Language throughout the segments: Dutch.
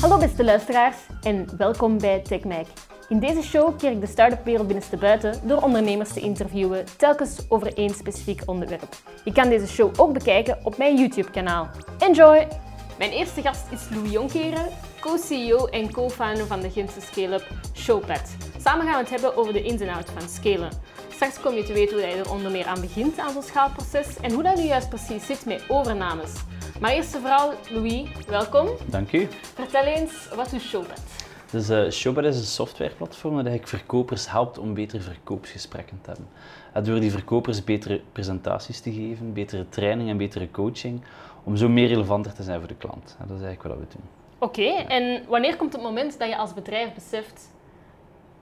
Hallo beste luisteraars en welkom bij TechMac. In deze show keer ik de start-up wereld binnenstebuiten door ondernemers te interviewen, telkens over één specifiek onderwerp. Je kan deze show ook bekijken op mijn YouTube kanaal. Enjoy! Mijn eerste gast is Louis Jonkeren, co-CEO en co-founder van de Gentse scale-up Showpad. Samen gaan we het hebben over de ins en outs van scalen. Straks kom je te weten hoe je er onder meer aan begint aan zo'n schaalproces en hoe dat nu juist precies zit met overnames. Maar eerst en vooral, Louis, welkom. Dank u. Vertel eens, wat is Showpad? Dus uh, is een softwareplatform dat eigenlijk verkopers helpt om betere verkoopsgesprekken te hebben. En door die verkopers betere presentaties te geven, betere training en betere coaching, om zo meer relevanter te zijn voor de klant. En dat is eigenlijk wat we doen. Oké, en wanneer komt het moment dat je als bedrijf beseft,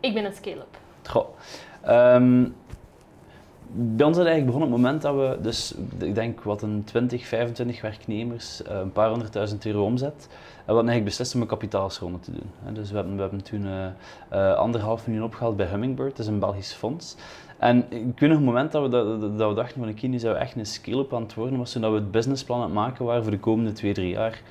ik ben een scale-up? Goh, um, bij ons eigenlijk begonnen op het moment dat we, dus ik denk wat een 20, 25 werknemers, eh, een paar honderdduizend euro omzet. En we hadden eigenlijk beslist om een kapitaalsronde te doen. Dus we hebben, we hebben toen uh, uh, anderhalf miljoen opgehaald bij Hummingbird, dat is een Belgisch fonds. En ik weet nog het moment dat we, dat, dat we dachten van oké, nu zou echt een scale-up aan worden, was toen dat we het businessplan aan het maken waren voor de komende twee, drie jaar.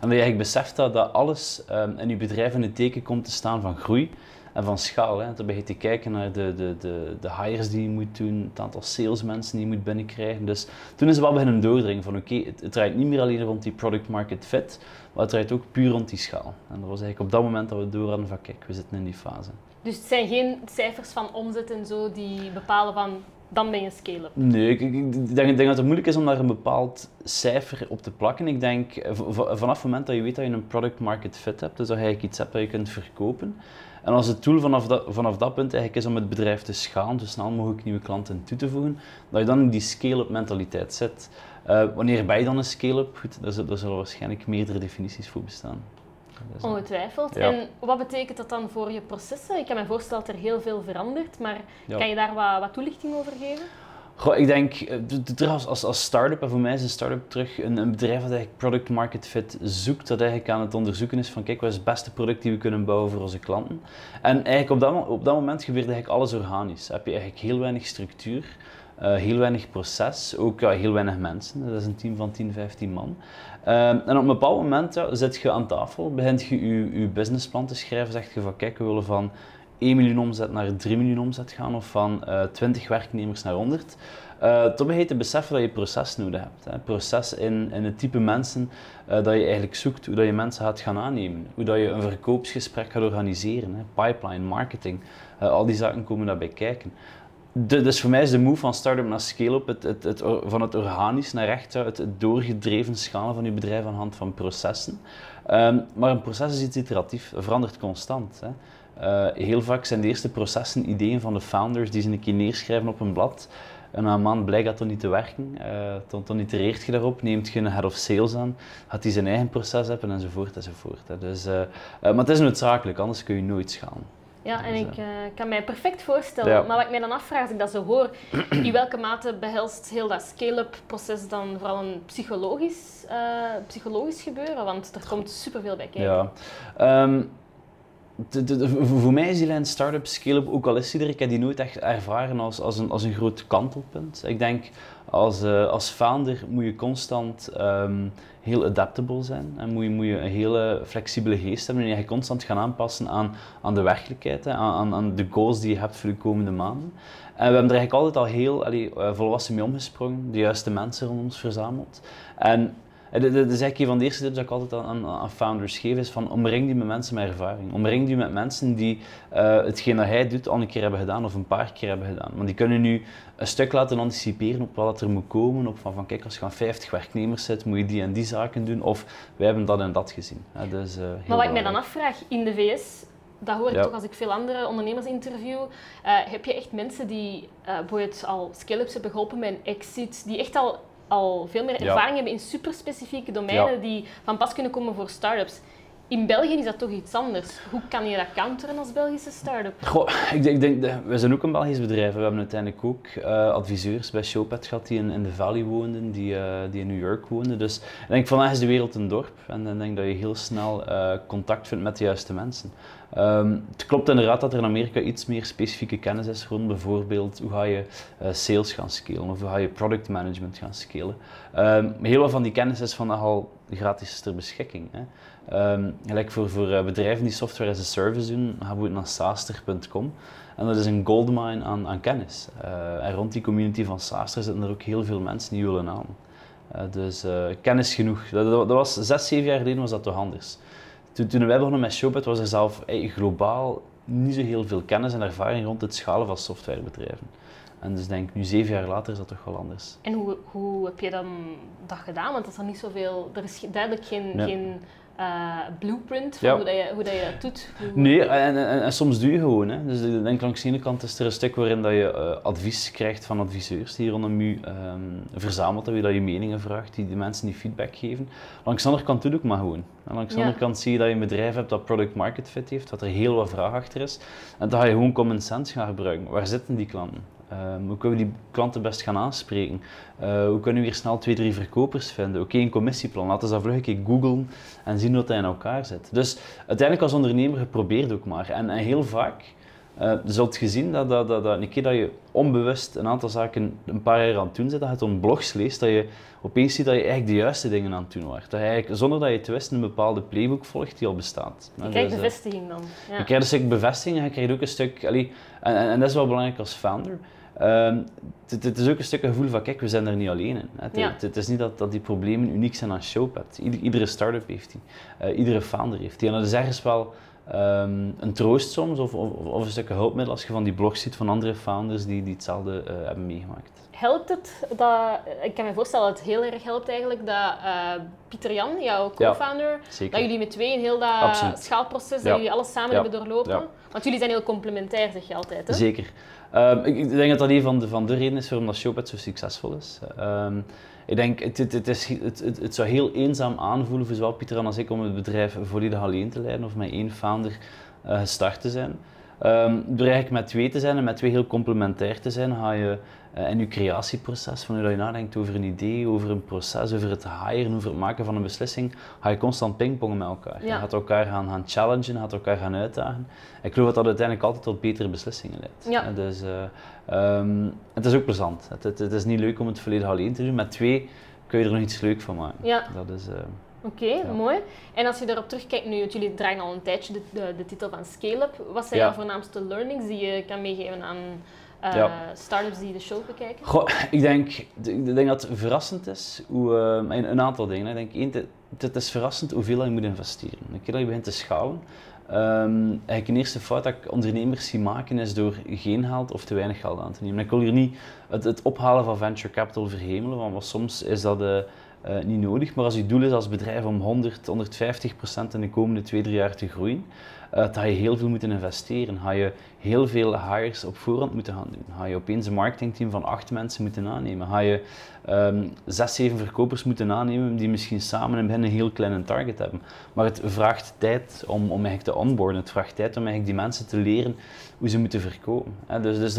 En dat je eigenlijk beseft dat, dat alles um, in je bedrijf in het teken komt te staan van groei en van schaal. Hè. Dan begin je te kijken naar de, de, de, de hires die je moet doen, het aantal salesmensen die je moet binnenkrijgen. Dus toen is het wel beginnen doordringen van oké, het, het, draait niet meer alleen rond die product market fit, maar het draait ook puur rond die schaal. En dat was eigenlijk op dat moment dat we door hadden van kijk, we zitten in die fase. Dus het zijn geen cijfers van omzet en zo die bepalen van dan ben je scale-up? Nee, ik, ik, denk, ik, denk, dat het moeilijk is om daar een bepaald cijfer op te plakken. Ik denk vanaf het moment dat je weet dat je een product market fit hebt, dus dat je iets hebt dat je kunt verkopen, en als het doel vanaf dat, vanaf dat punt eigenlijk is om het bedrijf te schalen, zo snel mogelijk nieuwe klanten toe te voegen, dat je dan die scale-up mentaliteit zit. Uh, wanneer ben je dan een scale-up? Goed, daar, daar zullen waarschijnlijk meerdere definities voor bestaan. Ongetwijfeld. Ja. En wat betekent dat dan voor je processen? Ik kan me voorstellen dat er heel veel verandert, maar ja. kan je daar wat, wat toelichting over geven? Goh, ik denk, eh, als, als, als start-up, en voor mij is een start-up terug een, een, bedrijf dat eigenlijk product market fit zoekt, dat eigenlijk aan het onderzoeken is van kijk, wat is het beste product die we kunnen bouwen voor onze klanten. En eigenlijk op dat, op dat moment gebeurt eigenlijk alles organisch. Heb je eigenlijk heel weinig structuur, uh, heel weinig proces, ook heel weinig mensen. Dat is een team van 10, 15 man. Uh, en op een bepaald moment ja, zit je aan tafel, begint je je, je businessplan te schrijven, zeg je van kijk, we willen van 1 miljoen omzet naar 3 miljoen omzet gaan of van uh, 20 werknemers naar 100. Uh, toch begin je te beseffen dat je proces nodig hebt. Hè. Proces in, in het type mensen uh, dat je eigenlijk zoekt, hoe dat je mensen gaat gaan aannemen, hoe dat je een verkoopsgesprek gaat organiseren, hè. pipeline, marketing, al die zaken komen daarbij kijken. Dus voor mij is de move van start-up naar scale-up, het, het, het, van het organisch naar echt het, doorgedreven schalen van je bedrijf aan de hand van processen. Um, maar een proces is iets iteratief, verandert constant. Hè. Uh, heel vaak zijn de eerste processen ideeën van de founders die ze een keer neerschrijven op een blad. En na een maand blijkt dat toch niet te werken. Uh, dan, dan itereert je daarop, neemt je een head of sales aan, gaat hij zijn eigen proces hebben enzovoort enzovoort. Hè. Dus, uh, maar het is noodzakelijk, anders kun je nooit schalen. Ja, en ik uh, kan mij perfect voorstellen. Ja. Maar wat ik mij dan afvraag, als ik dat zo hoor, in welke mate behelst heel dat scale-up proces dan vooral een psychologisch, uh, psychologisch gebeuren? Want er komt superveel bij kijken. Ja. Um, de, de, de, voor mij is die lijn start-up, scale-up, ook al is die er, ik heb die nooit echt ervaren als, als, een, als een groot kantelpunt. Ik denk, als, uh, als founder moet je constant um, heel adaptable zijn en moet je, moet je een hele flexibele geest hebben en je constant gaan aanpassen aan, aan de werkelijkheid, hè, aan, aan de goals die je hebt voor de komende maanden. En we hebben er eigenlijk altijd al heel allee, volwassen mee omgesprongen, de juiste mensen rond ons verzameld. En dat is eigenlijk een van de eerste tips dat ik altijd aan, aan founders geef, is van omring die met mensen met ervaring. Omring die met mensen die uh, hetgeen dat hij doet al een keer hebben gedaan of een paar keer hebben gedaan. Want die kunnen nu een stuk laten anticiperen op wat er moet komen. Op van, van kijk, als je aan 50 werknemers zit, moet je die en die zaken doen. Of wij hebben dat en dat gezien. Ja, dus, uh, maar wat ik mij dan afvraag, in de VS, dat hoor ik ja. toch als ik veel andere ondernemers interview. Uh, heb je echt mensen die uh, bijvoorbeeld al scale-ups hebben geholpen met een exit, die echt al al veel meer ervaring ja. hebben in superspecifieke domeinen ja. die van pas kunnen komen voor start-ups. In België is dat toch iets anders. Hoe kan je dat counteren als Belgische start-up? Goh, ik denk, denk, we zijn ook een Belgisch bedrijf. We hebben uiteindelijk ook uh, adviseurs bij Showpad gehad die in, in de Valley woonden, die, uh, die in New York woonden. Dus ik denk vandaag is de wereld een dorp en ik denk dat je heel snel contact vindt met de juiste mensen. Ehm, het klopt inderdaad dat er in Amerika iets meer specifieke kennis is rond bijvoorbeeld hoe ga je sales gaan scalen of hoe ga je product management gaan scalen. Um, heel veel van die kennis is vandaag al gratis ter beschikking. Hè. Um, gelijk voor, voor uh, bedrijven die software as a service doen, gaan we naar saaster.com. En dat is een goldmine aan, aan kennis. Uh, en rond die community van Saaster zitten er ook heel veel mensen die willen aan. dus kennis genoeg. Dat, dat, was zes, zeven jaar geleden was dat toch anders. Toen, toen wij begonnen met Showbit was er zelf globaal niet zo heel veel kennis en ervaring rond het schalen van softwarebedrijven. En dus denk nu zeven jaar later is dat toch wel anders. En hoe, hoe heb je dan dat gedaan? Want er is dan niet zoveel, er is duidelijk geen, geen uh, blueprint van hoe, dat je, hoe dat je dat doet? Nee, en, en, en, soms doe je gewoon. Hè. Dus ik denk langs de ene kant is er een stuk waarin dat je uh, advies krijgt van adviseurs die hier rondom je um, verzamelt, wie dat je meningen vraagt, die de mensen die feedback geven. Langs de andere kant doe je ook maar gewoon. En langs de andere kant zie je dat je een bedrijf hebt dat product market fit heeft, dat er heel wat vraag achter is. En dan ga je gewoon common sense gaan gebruiken. Waar zitten die klanten? Um, hoe kunnen we die klanten best gaan aanspreken? Uh, hoe kunnen we hier snel twee, drie verkopers vinden? Oké, okay, een commissieplan. Laten we dat vlug een keer googlen en zien wat hij in elkaar zit. Dus uiteindelijk als ondernemer geprobeerd ook maar. En, en heel vaak uh, zult je zien dat, dat, dat, dat een keer dat je onbewust een aantal zaken een paar jaar aan het doen zit, dat je het op blogs leest, dat je opeens ziet dat je eigenlijk de juiste dingen aan het doen wordt. Dat je eigenlijk, zonder dat je het wist, een bepaalde playbook volgt die al bestaat. Je krijgt dus, bevestiging dan. Ja. Je krijgt een stuk bevestiging en je krijgt ook een stuk... Allee, en, en, en dat is wel belangrijk als founder. Um, het, is ook een stuk een gevoel van, kijk, we zijn er niet alleen in. Het, ja. is niet dat, dat die problemen uniek zijn aan Showpad. Ieder, iedere start-up heeft die. Uh, iedere founder heeft die. En dat is ergens wel um, een troost soms, of, of, of, een stuk hulpmiddel als je van die blogs ziet van andere founders die, die hetzelfde uh, hebben meegemaakt. Helpt het dat, ik kan me voorstellen dat het heel erg helpt eigenlijk, dat uh, Pieter Jan, jouw co-founder, ja, dat jullie met twee een heel dat Absoluut. schaalproces, dat jullie alles samen hebben doorlopen? Want jullie zijn heel complementair, zeg je altijd. Hè? Zeker. Um, ik, ik, denk dat dat een van de, van de redenen is waarom dat zo succesvol is. Um, ik denk, het, het, het, is, het, het, zou heel eenzaam aanvoelen voor zowel Pieter als ik om het bedrijf volledig alleen te leiden of met één founder uh, gestart te zijn. Um, door eigenlijk met twee te zijn en met twee heel complementair te zijn, ga je uh, in je creatieproces, hoe je nadenkt over een idee, over een proces, over het hiren, over het maken van een beslissing, ga je constant pingpongen met elkaar. Ja. Je gaat elkaar gaan, gaan challengen, gaat elkaar gaan uitdagen. Ik geloof dat dat uiteindelijk altijd tot betere beslissingen leidt. Ja. Uh, dus, uh, um, het is ook plezant. Het, het, het, is niet leuk om het volledig alleen te doen. Met twee kun je er nog iets leuk van maken. Ja. Dat is, Oké, okay, mooi. En als je daarop terugkijkt nu, want jullie dragen al een tijdje de, de, de titel van Scale Up. Wat zijn ja. jouw voornaamste learnings die je kan meegeven aan uh, ja. startups die de show bekijken? Goh, ik, denk, ik denk dat het verrassend is hoe, uh, een, een, aantal dingen. Ik denk, één, het, het is verrassend hoeveel je moet investeren. Een keer dat je begint te schalen, Um, een eerste fout dat ik ondernemers zie maken is door geen geld of te weinig geld aan te nemen. Ik wil hier niet het, het ophalen van venture capital verhemelen, want soms is dat uh, uh, niet nodig. Maar als je doel is als bedrijf om 100, 150 procent in de komende twee, drie jaar te groeien, dan ga je heel veel moeten investeren. Ga je heel veel hires op voorhand moeten gaan doen. Ga je opeens een marketingteam van acht mensen moeten aannemen. Ga je um, zes, zeven verkopers moeten aannemen die misschien samen in een heel kleine target hebben. Maar het vraagt tijd om, om eigenlijk te onboarden. Het vraagt tijd om eigenlijk die mensen te leren hoe ze moeten verkopen. dus dus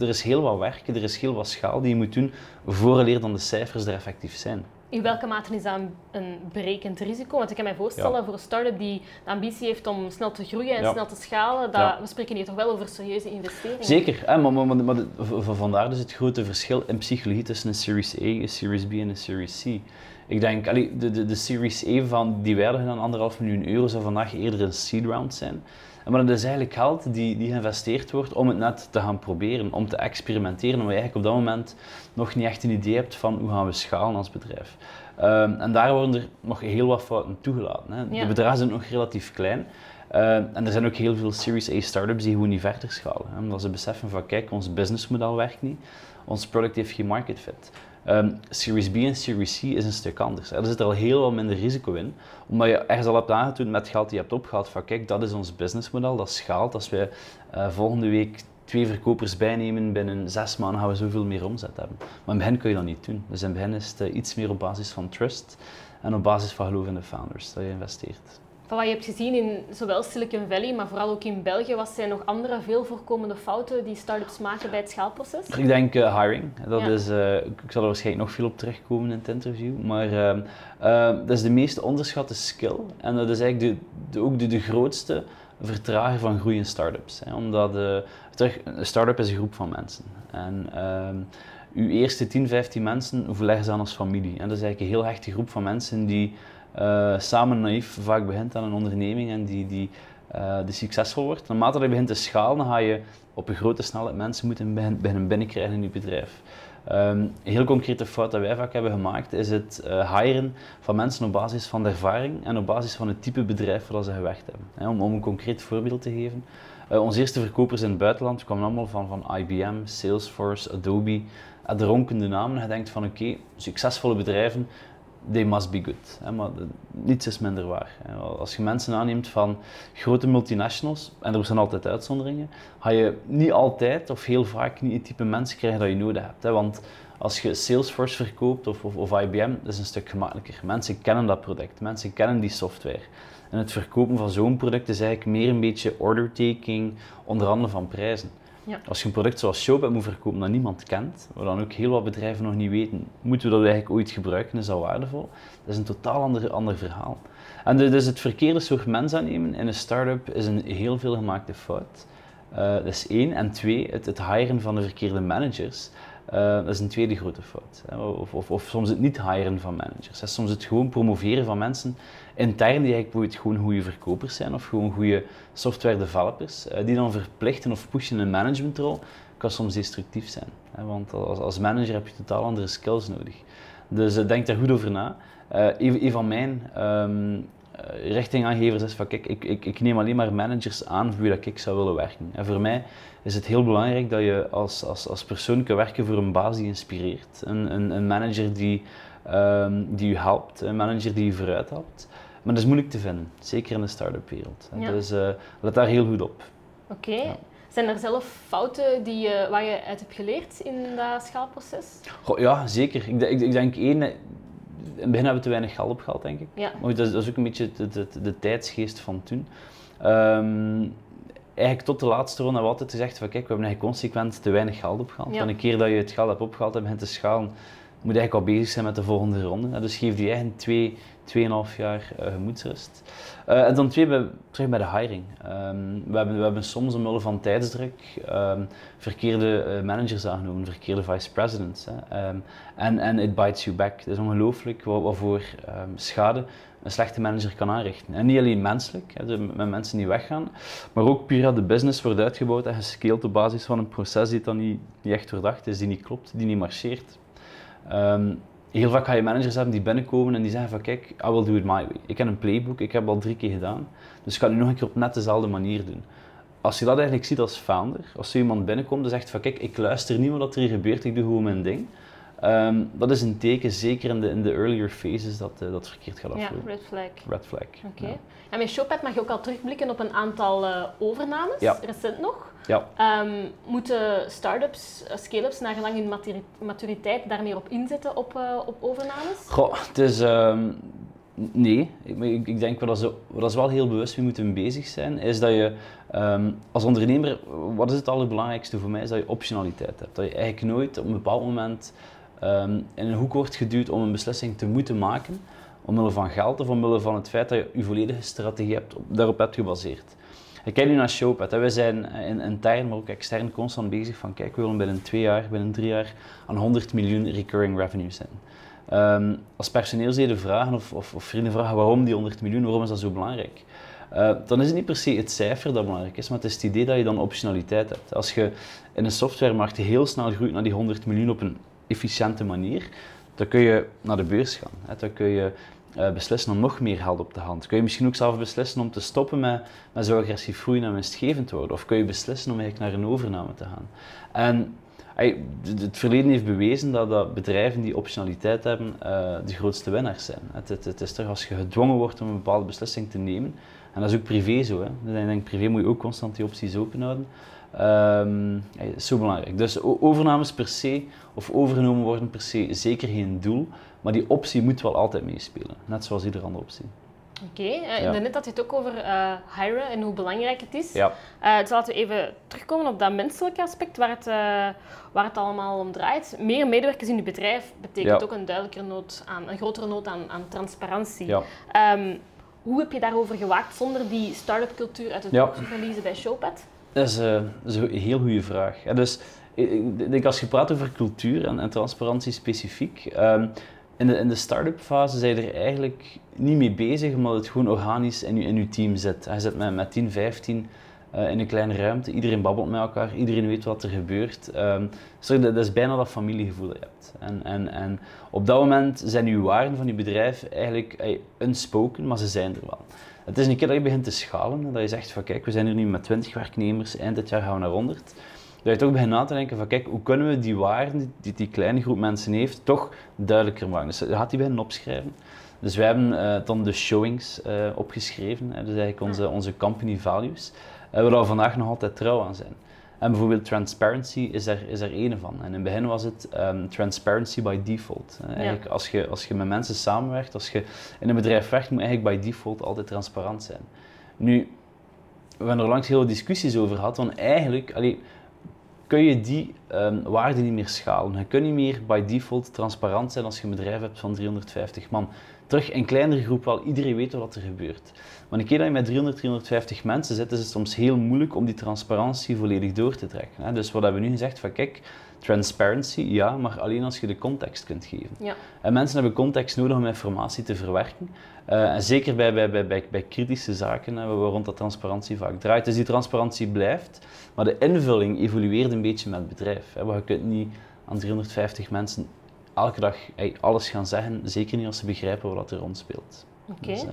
er, is heel wat werk, er is heel wat schaal die je moet doen vooraleer dan de cijfers er effectief zijn. In welke mate is dat een berekend risico? Want ik kan me voorstellen voor een start-up die de ambitie heeft om snel te groeien en snel te schalen, dat, we spreken hier toch wel over serieuze investeringen. Zeker, hè, maar, maar, maar, vandaar dus het grote verschil in psychologie tussen een Series A, een Series B en een Series C. Ik denk, allee, de, de, de Series A van die waarde dan anderhalf miljoen euro zou vandaag eerder een seed round zijn. Maar dat is eigenlijk geld die, die geïnvesteerd wordt om het net te gaan proberen, om te experimenteren, omdat je eigenlijk op dat moment nog niet echt een idee hebt van hoe gaan we schalen als bedrijf. Um, en daar worden er nog heel wat fouten toegelaten. Hè. De bedragen zijn nog relatief klein. Uh, en er zijn ook heel veel Series A startups die gewoon niet verder schalen. Hè, omdat ze beseffen van kijk, ons businessmodel werkt niet, ons product heeft geen market fit. Um, Series B en Series C is een stuk anders. Er zit er al heel wat minder risico in, omdat je ergens al hebt aangetoond met geld die je hebt opgehaald van kijk, dat is ons businessmodel, dat schaalt. Als wij uh, volgende week twee verkopers bijnemen, binnen zes maanden gaan we zoveel meer omzet hebben. Maar in het begin kun je dat niet doen. Dus in het begin is het uh, iets meer op basis van trust en op basis van geloof in de founders dat je investeert. Van wat je hebt gezien in zowel Silicon Valley, maar vooral ook in België, wat zijn nog andere veel voorkomende fouten die start-ups maken bij het schaalproces? Ik denk uh, hiring. Dat is, uh, ik zal er waarschijnlijk nog veel op terugkomen in het interview. Maar uh, dat is de meest onderschatte skill. En dat is eigenlijk de, de ook de, de grootste vertrager van groei in start-ups. Hè, omdat terug, een start-up is een groep van mensen. En ehm, uw eerste 10, 15 mensen verleggen ze aan als familie. En dat is eigenlijk een heel hechte groep van mensen die uh, samen naïef vaak begint aan een onderneming en die, die, die succesvol wordt. Naarmate je begint te schalen, ga je op een grote snelheid mensen moeten beginnen binnenkrijgen in je bedrijf. Um, een heel concrete fout dat wij vaak hebben gemaakt is het uh, hiren van mensen op basis van de ervaring en op basis van het type bedrijf waar ze gewerkt hebben. om, om, een concreet voorbeeld te geven. Onze eerste verkopers in het buitenland kwamen allemaal van, van IBM, Salesforce, Adobe. De ronkende namen. Je denkt van oké, succesvolle bedrijven, they must be good. Maar niets is minder waar. Als je mensen aanneemt van grote multinationals, en er zijn altijd uitzonderingen, ga je niet altijd of heel vaak niet het type mensen krijgen dat je nodig hebt. Hè. Want als je Salesforce verkoopt of, of, of IBM, dat is een stuk gemakkelijker. Mensen kennen dat product, mensen kennen die software. En het verkopen van zo'n product is eigenlijk meer een beetje order taking, onder andere van prijzen. Ja. Als je een product zoals Showpad moet verkopen dat niemand kent, waar dan ook heel wat bedrijven nog niet weten, moeten we dat eigenlijk ooit gebruiken, is dat waardevol? Dat is een totaal ander, ander verhaal. En dus het verkeerde soort mens aannemen in een start-up is een heel veel gemaakte fout. Uh, dat is één. En twee, het, het hiren van de verkeerde managers. Uh, dat is een tweede grote fout. Of, of, of, soms het niet hiren van managers. Soms het gewoon promoveren van mensen intern die eigenlijk gewoon goede verkopers zijn of gewoon goede software developers, uh, die dan verplichten of pushen een managementrol, kan soms destructief zijn. Want als, manager heb je totaal andere skills nodig. Dus uh, denk daar goed over na. een, van mijn um, richtingaangevers is van kijk, ik, ik, ik, neem alleen maar managers aan voor wie dat ik zou willen werken. En voor mij is het heel belangrijk dat je als, als, als persoon kan werken voor een baas die inspireert. Een, een, een manager die, um, die je helpt, een manager die je vooruit helpt. Maar dat is moeilijk te vinden, zeker in de start-up wereld. Dus uh, let daar heel goed op. Oké. Zijn er zelf fouten die, uh, waar je uit hebt geleerd in dat schaalproces? Goh, ja, zeker. Ik, ik, ik denk één, in het begin hebben we te weinig geld opgehaald, denk ik. Ja. Maar dat is, dat is ook een beetje de, de, de tijdsgeest van toen. Um, eigenlijk tot de laatste ronde hebben we altijd gezegd van kijk, we hebben eigenlijk consequent te weinig geld opgehaald. En een keer dat je het geld hebt opgehaald en begint te schalen, moet je eigenlijk al bezig zijn met de volgende ronde. Dus geef die eigen twee, tweeënhalf jaar uh, gemoedsrust. Uh, en dan twee, bij, terug bij de hiring. Um, we, hebben, we hebben soms omwille van tijdsdruk um, verkeerde uh, managers aangenomen, verkeerde vice presidents. Um, en, en it bites you back. Het is ongelooflijk wat, wat voor schade een slechte manager kan aanrichten. En niet alleen menselijk, hè, met mensen die weggaan, maar ook puur de business wordt uitgebouwd en gescaled op basis van een proces die dan niet, niet echt doordacht is, die niet klopt, die niet marcheert. Heel vaak ga je managers hebben die binnenkomen en die zeggen van kijk, I will do it my way. Ik heb een playbook, ik heb al drie keer gedaan, dus ik ga nu nog een keer op net dezelfde manier doen. Als je dat eigenlijk ziet als founder, als er iemand binnenkomt en zegt van kijk, ik luister niet wat er hier gebeurt, ik doe gewoon mijn ding. Um, dat is een teken, zeker in de, in de earlier phases, dat uh, dat verkeerd gaat aflopen. Ja, red flag. Red flag. Oké. Okay. Ja. En met Showpad mag je ook al terugblikken op een aantal uh, overnames, ja. recent nog. Ja. Um, moeten start-ups, uh, scale-ups, naar gelang hun maturiteit daar meer op inzetten op, op overnames? Goh, het is... Um, nee, ik, ik, denk wat ze, wat wel heel bewust mee moeten bezig zijn, is dat je um, als ondernemer, wat is het allerbelangrijkste voor mij, is dat je optionaliteit hebt. Dat je eigenlijk nooit op een bepaald moment um, in een hoek wordt geduwd om een beslissing te moeten maken, omwille van geld of omwille van het feit dat je je volledige strategie hebt, daarop hebt gebaseerd. Ik kijk nu naar Showpad. We zijn in intern, maar ook extern constant bezig van kijk, we willen binnen twee jaar, binnen drie jaar aan 100 miljoen recurring revenue zijn. Um, als personeelsleden vragen of, of, of, vrienden vragen waarom die 100 miljoen, waarom is dat zo belangrijk? Uh, dan is het niet per se het cijfer dat belangrijk is, maar het is het idee dat je dan optionaliteit hebt. Als je in een softwaremarkt heel snel groeit naar die 100 miljoen op een efficiënte manier, dan kun je naar de beurs gaan. Hè. Dan kun je uh, beslissen om nog meer geld op de hand. Kun je misschien ook zelf beslissen om te stoppen met, met zo agressief groeien en winstgevend worden. Of kun je beslissen om eigenlijk naar een overname te gaan. En het verleden heeft bewezen dat, dat bedrijven die optionaliteit hebben uh, de grootste winnaars zijn. Het, het, is toch als je gedwongen wordt om een bepaalde beslissing te nemen, en dat is ook privé zo. Hè. Dus ik denk, privé moet je ook constant die opties open houden. Um, is zo belangrijk. Dus overnames per se, of overgenomen worden per se, zeker geen doel. Maar die optie moet wel altijd meespelen. Net zoals iedere andere optie. Oké, okay, uh, ja. daarnet had je het ook over uh, hiren en hoe belangrijk het is. Ja. Uh, dus laten we even terugkomen op dat menselijke aspect waar het, waar het allemaal om draait. Meer medewerkers in je bedrijf betekent ook een duidelijker nood aan, een grotere nood aan, aan transparantie. Um, Hoe heb je daarover gewaakt zonder die start-up cultuur uit het oog te verliezen bij Showpad? Dat is, eh, dat is een heel goede vraag. Dus, ik- ik denk als je praat over cultuur en, en transparantie specifiek, ehm, in de, in de start-up fase zijn er eigenlijk niet mee bezig, omdat het gewoon organisch in je, in team zit. Je zit met, met 10, 15 eh, in een kleine ruimte, iedereen babbelt met elkaar, iedereen weet wat er gebeurt. Ehm, dat is bijna dat familiegevoel dat je hebt. En, en, en op dat moment zijn je waarden van je bedrijf eigenlijk eh, unspoken, maar ze zijn er wel. Het is een keer dat je begint te schalen, dat je zegt van kijk, we zijn hier nu met 20 werknemers, eind dit jaar gaan we naar 100. Dat je toch begint na te denken van kijk, hoe kunnen we die waarden die die, kleine groep mensen heeft, toch duidelijker maken. Dus je gaat die beginnen opschrijven. Dus wij hebben eh, dan de showings eh, opgeschreven, hè, dus eigenlijk onze, onze company values, eh, waar we vandaag nog altijd trouw aan zijn. En bijvoorbeeld transparency is er, is er één van. En in het begin was het ehm, transparency by default. Eh, Eigenlijk als, je, als je met mensen samenwerkt, als je in een bedrijf werkt, moet eigenlijk by default altijd transparant zijn. Nu, we hebben er langs heel veel discussies over gehad, want eigenlijk allee, kun je die ehm, waarden niet meer schalen. Je kunt niet meer by default transparant zijn als je een bedrijf hebt van 350 man. Terug in kleinere groep wel, iedereen weet wat er gebeurt. Maar een keer dat je met 300, 350 mensen zit, is het soms heel moeilijk om die transparantie volledig door te trekken. Hè. Dus wat hebben we nu gezegd? Van kijk, transparency, ja, maar alleen als je de context kunt geven. Ja. En mensen hebben context nodig om informatie te verwerken. Eh, en zeker bij, bij, bij, bij, bij kritische zaken, hè, waar rond dat transparantie vaak draait. Dus die transparantie blijft, maar de invulling evolueert een beetje met het bedrijf. Hè. Want je kunt niet aan 350 mensen elke dag alles gaan zeggen, zeker niet als ze begrijpen wat er rond speelt. Oké. Dus, eh,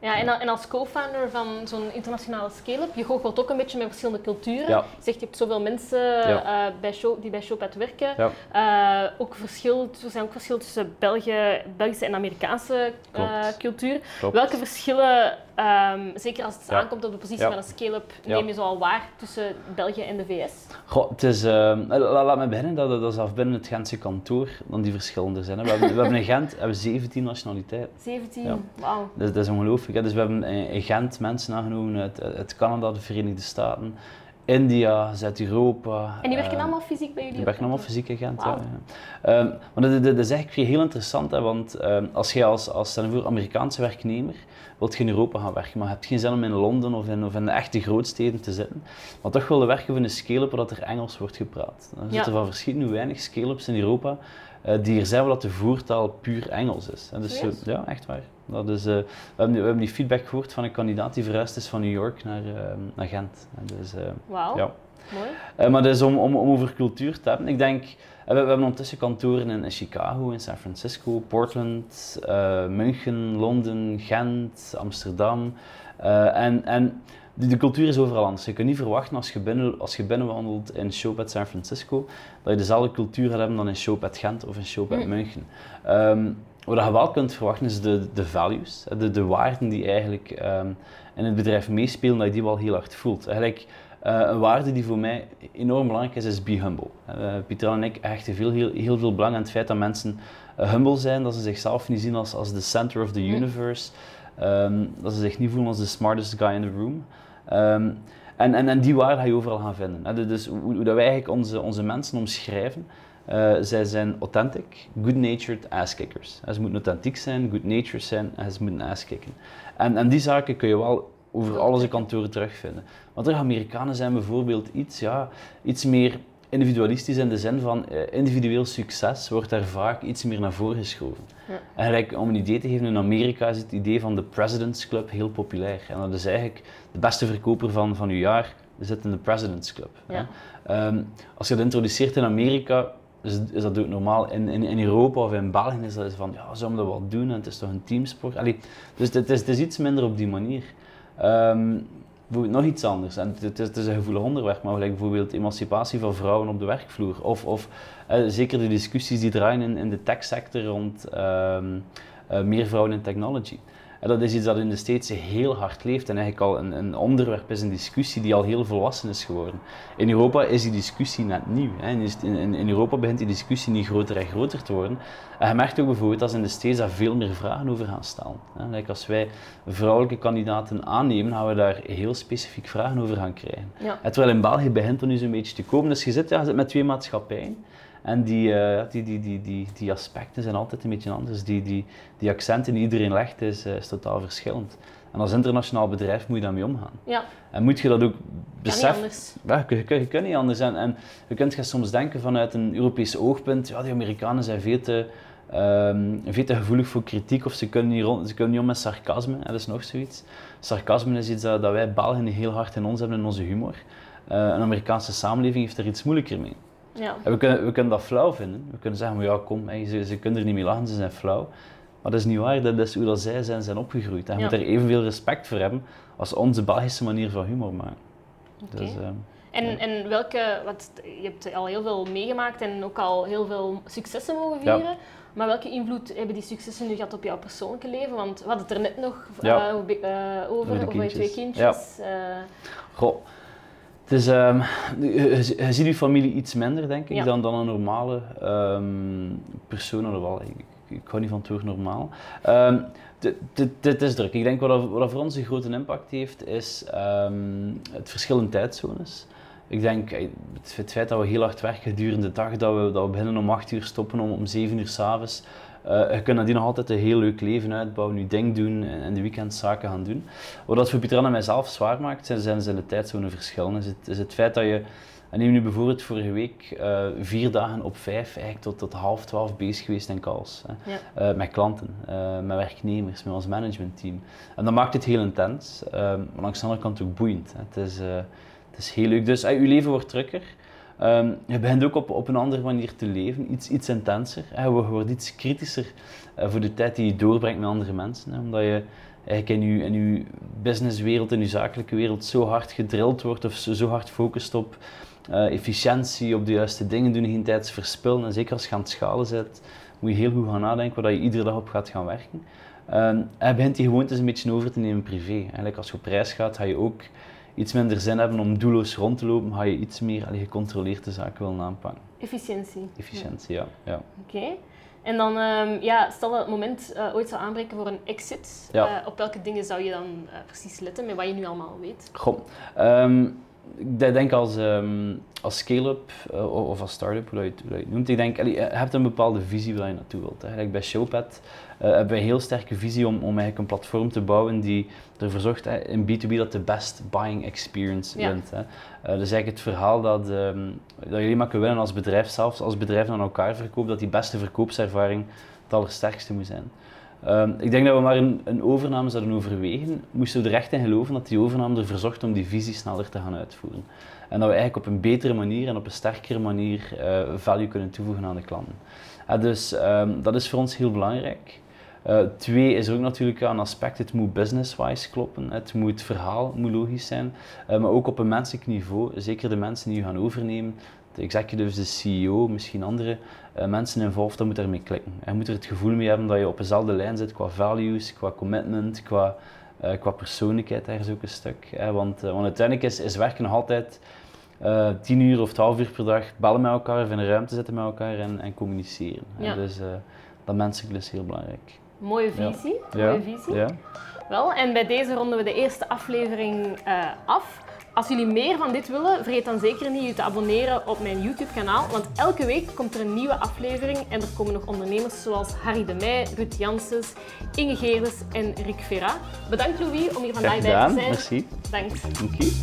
Ja, en, als co-founder van zo'n internationale scale-up, je goochelt ook een beetje met verschillende culturen. Ja. Je zegt, je hebt zoveel mensen Ja. eh, bij show, die bij Showpad werken. Eh, ook verschil, er zijn ook verschillen tussen België, Belgische en Amerikaanse eh, Klopt. cultuur. klopt. Welke verschillen, ehm, zeker als het Ja. aankomt op de positie Ja. van een scale-up, neem je zoal waar tussen België en de VS? Goh, het is, eh, la- laat me beginnen dat, dat is af binnen het Gentse kantoor dan die verschillende zijn. hè. We hebben, we hebben in Gent hebben 17 nationaliteiten. 17, Ja. wauw. Dat, dat is ongelooflijk. hè. Dus we hebben in Gent mensen aangenomen uit, uit Canada, de Verenigde Staten, India, Zuid-Europa. En die werken eh, allemaal fysiek bij jullie? Die werken allemaal fysiek in Gent, Wauw. ja. Ehm, maar dat, dat, dat is eigenlijk heel interessant, hè, want ehm, als jij als, als je voor, Amerikaanse werknemer wilt je in Europa gaan werken, maar je hebt geen zin om in Londen of in, of in de echte grootsteden te zitten, maar toch wil je werken voor een scale-up waar dat er Engels wordt gepraat. Er Ja. zitten van verschillende weinig scale-ups in Europa eh, die er zijn waar dat de voertaal puur Engels is. En dus, ja, echt waar. Dat is, eh, we, hebben, die- we hebben die feedback gehoord van een kandidaat die verhuisd is van New York naar, ehm, naar Gent. En dus, Wauw, ja. mooi. Eh, maar dus om, om, om over cultuur te hebben, ik denk, we, we hebben ondertussen kantoren in, in Chicago, in San Francisco, Portland, München, Londen, Gent, Amsterdam. En en de, de cultuur is overal anders. Je kunt niet verwachten als je, binnen, als je binnenwandelt in Showpad San Francisco, dat je dezelfde cultuur gaat hebben dan in Showpad Gent of in Showpad Mm. München. Ehm, wat je wel kunt verwachten is de, de values, de, de waarden die eigenlijk ehm, in het bedrijf meespelen, dat je die wel heel hard voelt. Eigenlijk, eh, een waarde die voor mij enorm belangrijk is, is be humble. Eh, Pieter en ik hechten veel, heel, heel veel belang aan het feit dat mensen eh, humble zijn, dat ze zichzelf niet zien als, als the center of the universe, ehm, dat ze zich niet voelen als the smartest guy in the room. Ehm, en, en, en die waarde ga je overal gaan vinden. Dus hoe, hoe dat wij eigenlijk onze, onze mensen omschrijven, eh, zij zijn authentic, good-natured ass-kickers. Ze moeten authentiek zijn, good-natured zijn en ze moeten ass-kicken. En, en die zaken kun je wel over al onze kantoren terugvinden. Want er Amerikanen zijn bijvoorbeeld iets, ja, iets meer individualistisch in de zin van eh, individueel succes wordt daar vaak iets meer naar voren geschoven. Ja. En gelijk, om een idee te geven, in Amerika is het idee van de President's Club heel populair. En dat is eigenlijk de beste verkoper van, van uw jaar, zit in de President's Club. Ja. Ehm, als je dat introduceert in Amerika, is, is dat ook normaal. In, in, in Europa of in België is dat van, ja, zullen dat wel doen? En het is toch een teamsport? Allee, dus het is, is iets minder op die manier. Bijvoorbeeld nog iets anders, en het, is, een gevoelig onderwerp, maar bijvoorbeeld emancipatie van vrouwen op de werkvloer. Of, of eh, zeker de discussies die draaien in, in de techsector rond ehm, eh, meer vrouwen in technology. En dat is iets dat in de States heel hard leeft en eigenlijk al een, een onderwerp is, een discussie die al heel volwassen is geworden. In Europa is die discussie net nieuw. Hè. In, in, in Europa begint die discussie niet groter en groter te worden. En je merkt ook bijvoorbeeld dat in de States daar veel meer vragen over gaan stellen. Hè. Like als wij vrouwelijke kandidaten aannemen, gaan we daar heel specifiek vragen over gaan krijgen. Ja. En terwijl in België begint dat nu zo'n beetje te komen. Dus je zit, ja, je zit met twee maatschappijen. En die, eh, die, die, die, die, die aspecten zijn altijd een beetje anders. Die, die, die accenten die iedereen legt is, eh, is totaal verschillend. En als internationaal bedrijf moet je daarmee omgaan. Ja. En moet je dat ook beseffen. anders. Ja, je, je, je kunt niet anders. En, en je kunt je soms denken vanuit een Europees oogpunt, ja, die Amerikanen zijn veel te, ehm, veel te gevoelig voor kritiek of ze kunnen niet, rond, ze kunnen niet om met sarcasme. En dat is nog zoiets. Sarcasme is iets dat, dat wij Belgen heel hard in ons hebben, in onze humor. Eh, een Amerikaanse samenleving heeft er iets moeilijker mee. Ja. En we, kunnen, we kunnen dat flauw vinden. We kunnen zeggen, maar ja, kom, hey, ze, ze kunnen er niet mee lachen, ze zijn flauw. Maar dat is niet waar, dat is hoe dat zij zijn, zijn opgegroeid. En je Ja. moet er evenveel respect voor hebben als onze Belgische manier van humor maken. Dus, ehm, En, en welke, wat, je hebt al heel veel meegemaakt en ook al heel veel successen mogen Ja. vieren. Maar welke invloed hebben die successen nu gehad op jouw persoonlijke leven? Want we hadden het er net nog eh, over, Over je twee kindjes. Eh, Goh, het is, ehm, je, ziet je familie iets minder, denk ik, Ja. dan, dan een normale ehm, persoon. Ik, ik hou niet van het woord normaal. Ehm, dit- is druk. Ik denk wat, dat- wat dat voor ons een grote impact heeft, is ehm, het verschil in tijdzones. Ik denk eh, het, het feit dat we heel hard werken gedurende de dag, dat we, dat we beginnen om 8 uur, stoppen om, om 7 uur s'avonds. avonds. Je kunt nadien nog altijd een heel leuk leven uitbouwen, je ding doen en in de weekends zaken gaan doen. Wat dat voor Pieter en mijzelf zwaar maakt, zijn, zijn, zijn de tijdzoneverschillen. Is het, is het feit dat je, en neem nu bijvoorbeeld vorige week, eh, vier dagen op vijf eigenlijk tot, tot half twaalf bezig geweest in calls. Hè. Ja. Eh, met klanten, eh, met werknemers, met ons managementteam. En dat maakt het heel intens, eh, maar langs de andere kant ook boeiend. Hè. Het, is, eh, het is heel leuk. Dus eh, je leven wordt drukker. Ehm, je begint ook op, op een andere manier te leven, iets, iets intenser. Hè. Je wordt iets kritischer eh, voor de tijd die je doorbrengt met andere mensen. Hè. Omdat je eigenlijk in je, in businesswereld, in je zakelijke wereld zo hard gedrild wordt of zo, hard focust op eh, efficiëntie, op de juiste dingen doen, geen tijd verspillen. En zeker als je aan het schalen zit, moet je heel goed gaan nadenken waar je iedere dag op gaat gaan werken. Ehm, en begint die gewoontes een beetje over te nemen privé. Eigenlijk als je op reis gaat, ga je ook iets minder zin hebben om doelloos rond te lopen, ga je iets meer allee, gecontroleerd de zaken willen aanpakken. efficiëntie. Efficiëntie, ja. ja. Oké. En dan, ehm, ja, stel dat het moment eh, ooit zou aanbreken voor een exit. Ja. eh, op welke dingen zou je dan eh, precies letten met wat je nu allemaal weet? Goh, ehm, ik denk als, ehm, als scale-up eh, of als start-up, hoe dat je het, hoe dat je het noemt, ik denk, allee, je hebt een bepaalde visie waar je naartoe wilt. Hè. Like bij Showpad eh, hebben wij een heel sterke visie om, om eigenlijk een platform te bouwen die ervoor zorgt hè, in B2B dat de best buying experience Ja. wint. Hè. Eh, dus eigenlijk het verhaal dat, ehm, dat je alleen maar kunt winnen als bedrijf, zelfs als bedrijf aan elkaar verkoopt, dat die beste verkoopservaring het allersterkste moet zijn. Ehm, ik denk dat we maar een, een overname zouden overwegen, moesten we er echt in geloven dat die overname ervoor zorgt om die visie sneller te gaan uitvoeren. En dat we eigenlijk op een betere manier en op een sterkere manier eh, value kunnen toevoegen aan de klanten. Dus ehm, dat is voor ons heel belangrijk. Eh, twee is er ook natuurlijk een aspect, het moet business-wise kloppen, het moet het verhaal moet logisch zijn, eh, maar ook op een menselijk niveau, zeker de mensen die u gaan overnemen, de executives, de CEO, misschien andere eh, mensen involved, dat moet daarmee klikken. Je moet er het gevoel mee hebben dat je op dezelfde lijn zit qua values, qua commitment, qua, eh, qua persoonlijkheid ergens ook een stuk. Hè. Want, eh, want uiteindelijk is, is werken nog altijd tien uur of twaalf uur per dag bellen met elkaar of in een ruimte zitten met elkaar en, en communiceren. Ja. Dus dat menselijk is heel belangrijk. Mooie visie. Ja, Mooie visie. ja. Wel, en bij deze ronden we de eerste aflevering af. Als jullie meer van dit willen, vergeet dan zeker niet je te abonneren op mijn YouTube-kanaal. Want elke week komt er een nieuwe aflevering en er komen nog ondernemers zoals Harry de Meij, Ruud Janssens, Inge Geerles en Rick Vera. Bedankt Louis om hier vandaag bij te zijn. merci. Bedankt. Dank je.